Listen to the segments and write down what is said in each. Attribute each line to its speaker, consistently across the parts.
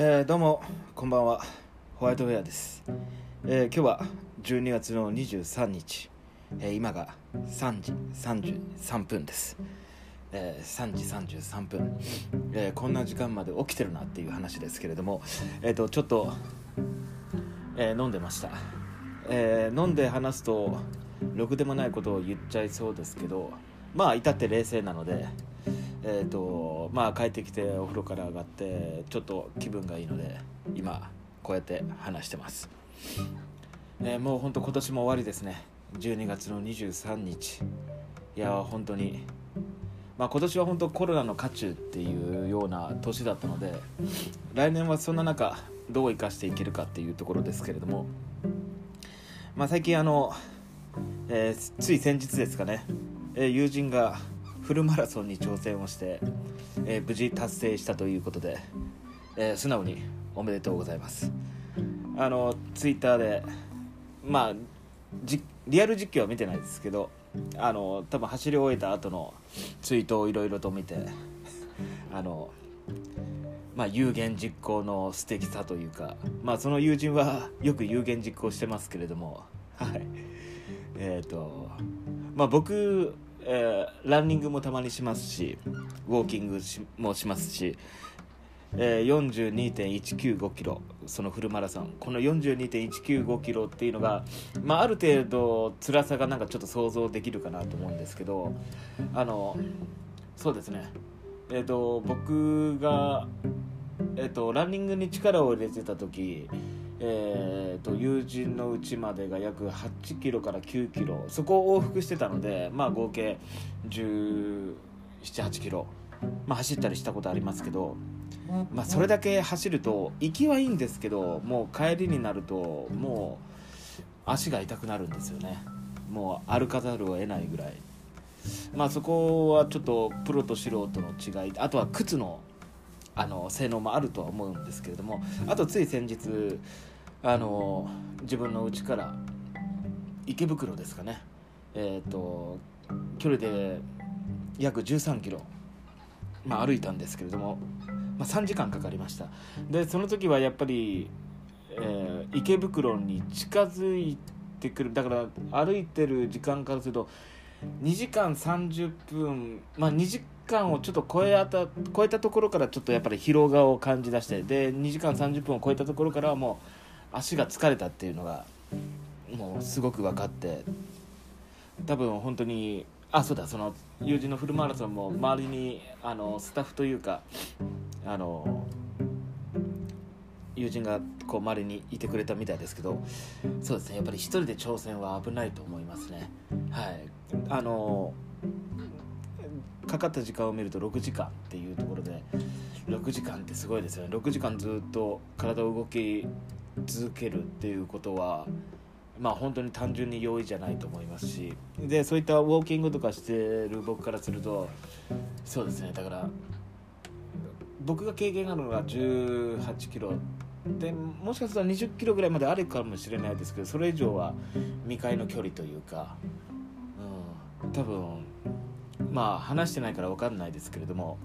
Speaker 1: えー、どうもこんばんは。ホワイトウェアです、えー、今日は12月の23日、えー今が3時33分です、え3時33分、えこんな時間まで起きてるなっていう話ですけれども。えっ、とちょっと、え飲んでました、えー飲んで話すとろくでもないことを言っちゃいそうですけど。まあ至って冷静なのでえーとまあ、帰ってきてお風呂から上がってちょっと気分がいいので今こうやって話してます、えーもう本当今年も終わりですね。12月の23日。いや本当に。まあ今年は本当コロナの渦中っていうような年だったので来年はそんな中どう生かしていけるかっていうところですけれども。まあ最近あの、えーつい先日ですかね、えー友人がフルマラソンに挑戦をして、えー無事達成したということで、えー素直におめでとうございます。あのツイッターでまあじリアル実況は見てないですけどあの多分走り終えた後のツイートをいろいろと見てあのまあ有言実行の素敵さというかまあその友人はよく有言実行してますけれどもはい。えっ、とまあ僕、えーランニングもたまにしますしウォーキングしもしますし、えー、42.195キロそのフルマラソン。この42.195キロっていうのが、まあ、ある程度辛さがなんかちょっと想像できるかなと思うんですけどあのそうですね。えっ、と僕がえっと、ランニングに力を入れてた時、えー、友人の家までが約8キロから9キロそこを往復してたので、まあ、合計1 7 8キロ、まあ、走ったりしたことありますけど、まあ、それだけ走ると行きはいいんですけどもう帰りになるともう足が痛くなるんですよねもう歩かざるを得ないぐらい。まあそこはちょっとプロと素人の違いあとは靴のあの性能もあるとは思うんですけれどもあとつい先日あの自分の家から池袋ですかね。えっ、と距離で約13キロ、まあ、歩いたんですけれども、まあ、3時間かかりました。でその時はやっぱり、えー池袋に近づいてくるだから歩いてる時間からすると2時間30分まあ2時間をちょっと超えた超えたところからちょっとやっぱり疲労がを感じ出してで2時間30分を超えたところからはもう足が疲れたっていうのがもうすごく分かって多分本当にあそうだその友人のフルマラソンも周りにあのスタッフというかあの友人がこう周りにいてくれたみたいですけどそうですねやっぱり一人で挑戦は危ないと思いますね。はい。あのかかった時間を見ると6時間っていうところで6時間ってすごいですよね。6時間ずっと体を動き続けるっていうことはまあ本当に単純に容易じゃないと思いますし。でそういったウォーキングとかしてる僕からするとそうですねだから僕が経験あるのが1 8キロでもしかすると20キロぐらいまであるかもしれないですけどそれ以上は未開の距離というか、うん、多分まあ話してないから分かんないですけれども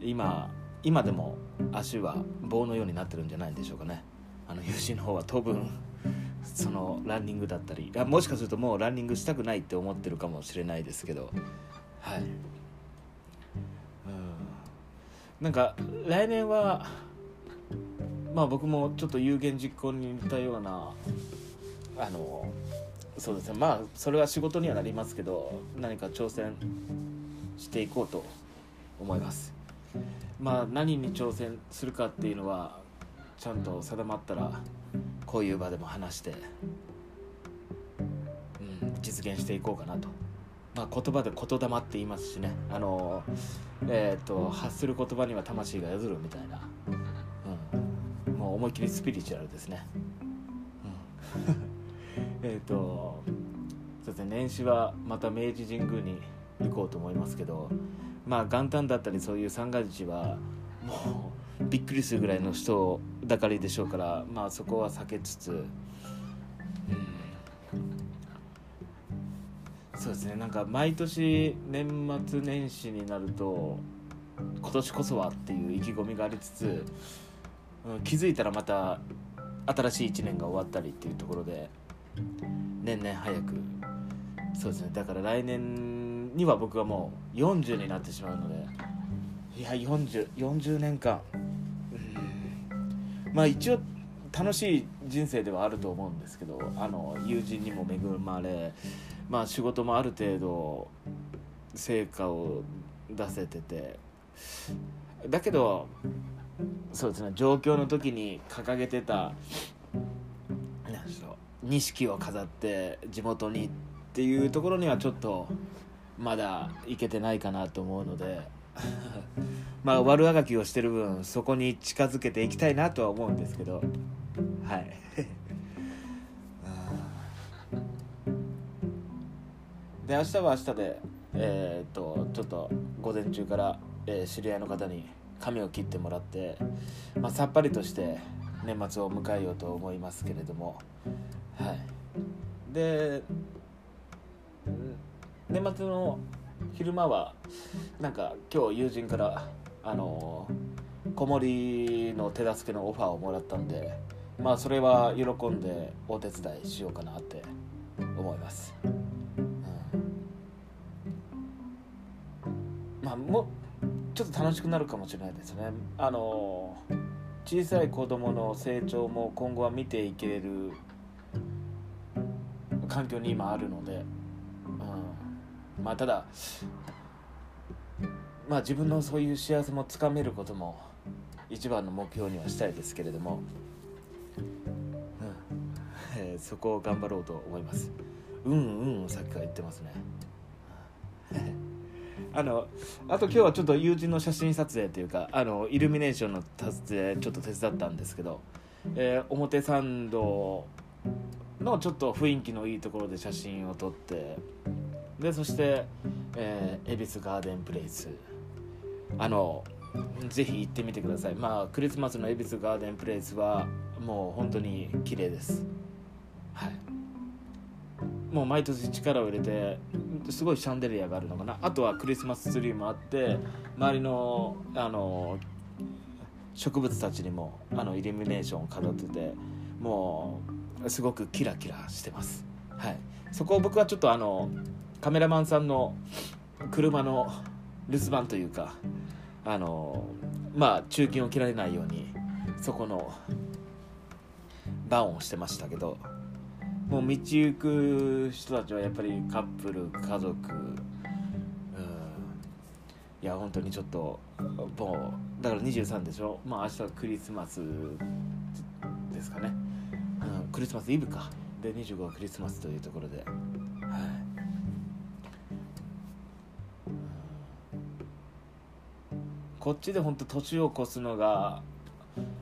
Speaker 1: 今今でも足は棒のようになってるんじゃないでしょうかね。あの友人の方は当分そのランニングだったりもしかするともうランニングしたくないって思ってるかもしれないですけど。はい。うん。なんか来年はまあ僕もちょっと有言実行に似たようなあのそうですね。まあそれは仕事にはなりますけど何か挑戦していこうと思います。まあ何に挑戦するかっていうのはちゃんと定まったらこういう場でも話して、うん、実現していこうかなと、まあ、言葉で言霊って言いますしね。あの、えー、と発する言葉には魂が宿るみたいな、うん、もう思いっきりスピリチュアルですね、うん、えっとそうですね。年始はまた明治神宮に行こうと思いますけどまあ元旦だったりそういう三が日はもうびっくりするぐらいの人だかりでしょうからまあそこは避けつつ、うん、そうですね。なんか毎年年末年始になると今年こそはっていう意気込みがありつつうん気づいたらまた新しい1年が終わったりっていうところで年々早く。そうですね。だから来年には僕はもう40になってしまうのでいや 40, 40年間。まあ一応楽しい人生ではあると思うんですけどあの友人にも恵まれ、まあ、仕事もある程度成果を出せてて。だけどそうですね上京の時に掲げてた何でしょう錦を飾って地元にっていうところにはちょっとまだいけてないかなと思うので。まあ悪あがきをしてる分そこに近づけていきたいなとは思うんですけど。はい。で明日は明日でえーっとちょっと午前中から、えー知り合いの方に髪を切ってもらって、まあ、さっぱりとして年末を迎えようと思いますけれども。はい。で年末の昼間はなんか今日友人からあの子守の手助けのオファーをもらったんでまあそれは喜んでお手伝いしようかなって思います、うん、まあもちょっと楽しくなるかもしれないですね。あの小さい子供の成長も今後は見ていける環境に今あるので、まあただまあ自分のそういう幸せもつかめることも一番の目標にはしたいですけれども、うん。え ーそこを頑張ろうと思います。うんうんさっきから言ってますね。あのあと今日はちょっと友人の写真撮影というかあのイルミネーションの撮影ちょっと手伝ったんですけど、えー表参道のちょっと雰囲気のいいところで写真を撮ってでそして、えー恵比寿ガーデンプレイス。あのぜひ行ってみてください。まあクリスマスの恵比寿ガーデンプレイスはもう本当に綺麗です。はい。もう毎年力を入れてすごいシャンデリアがあるのかな。あとはクリスマスツリーもあって周りのあの植物たちにもあのイルミネーションを飾っててもうすごくキラキラしてます。はい。そこを僕はちょっとあのカメラマンさんの車の留守番というかあのまあ中金を切られないようにそこの番をしてましたけどもう道行く人たちはやっぱりカップル家族いや本当にちょっともうだから23でしょ？まあ明日はクリスマスですかね、うん、クリスマスイブか。で25はクリスマスというところで。こっちで本当年を越すのが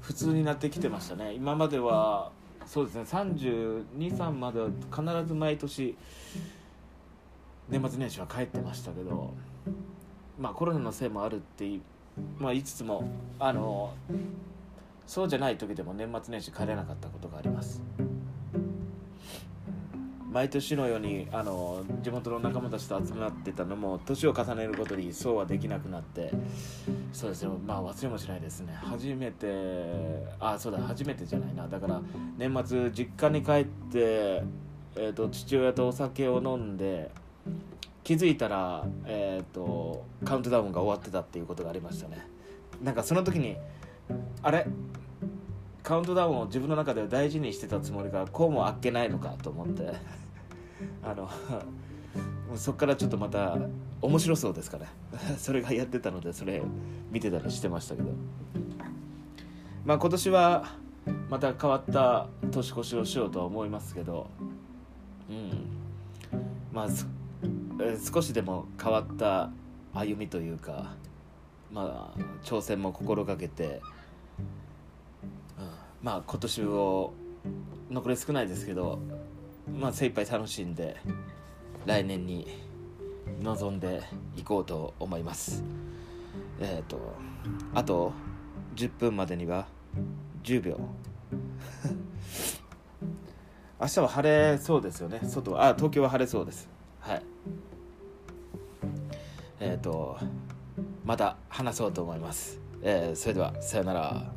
Speaker 1: 普通になってきてましたね。今まではそうですね323までは必ず毎年年末年始は帰ってましたけどまあコロナのせいもあるっていまあ、言いつつもあのそうじゃない時でも年末年始帰れなかったことがあります。毎年のようにあの地元の仲間たちと集まってたのも年を重ねるごとにそうはできなくなってそうですよ。まあ忘れもしないですね。初めてあそうだ初めてじゃないな。だから年末実家に帰って、えー、と父親とお酒を飲んで気づいたら、えー、とカウントダウンが終わってたっていうことがありましたね。なんかその時にあれ？カウントダウンを自分の中では大事にしてたつもりがこうもあっけないのかと思って。あのそっからちょっとまた面白そうですから。それがやってたのでそれ見てたりしてましたけど。まあ今年はまた変わった年越しをしようとは思いますけど。うん。まあ少しでも変わった歩みというかまあ挑戦も心がけて、うん、まあ今年を残り少ないですけどまあ精一杯楽しんで来年に臨んでいこうと思います。えっ、とあと10分までには10秒。明日は晴れそうですよね。外はあ東京は晴れそうです。はい。えっ、とまた話そうと思います、えーそれではさよなら。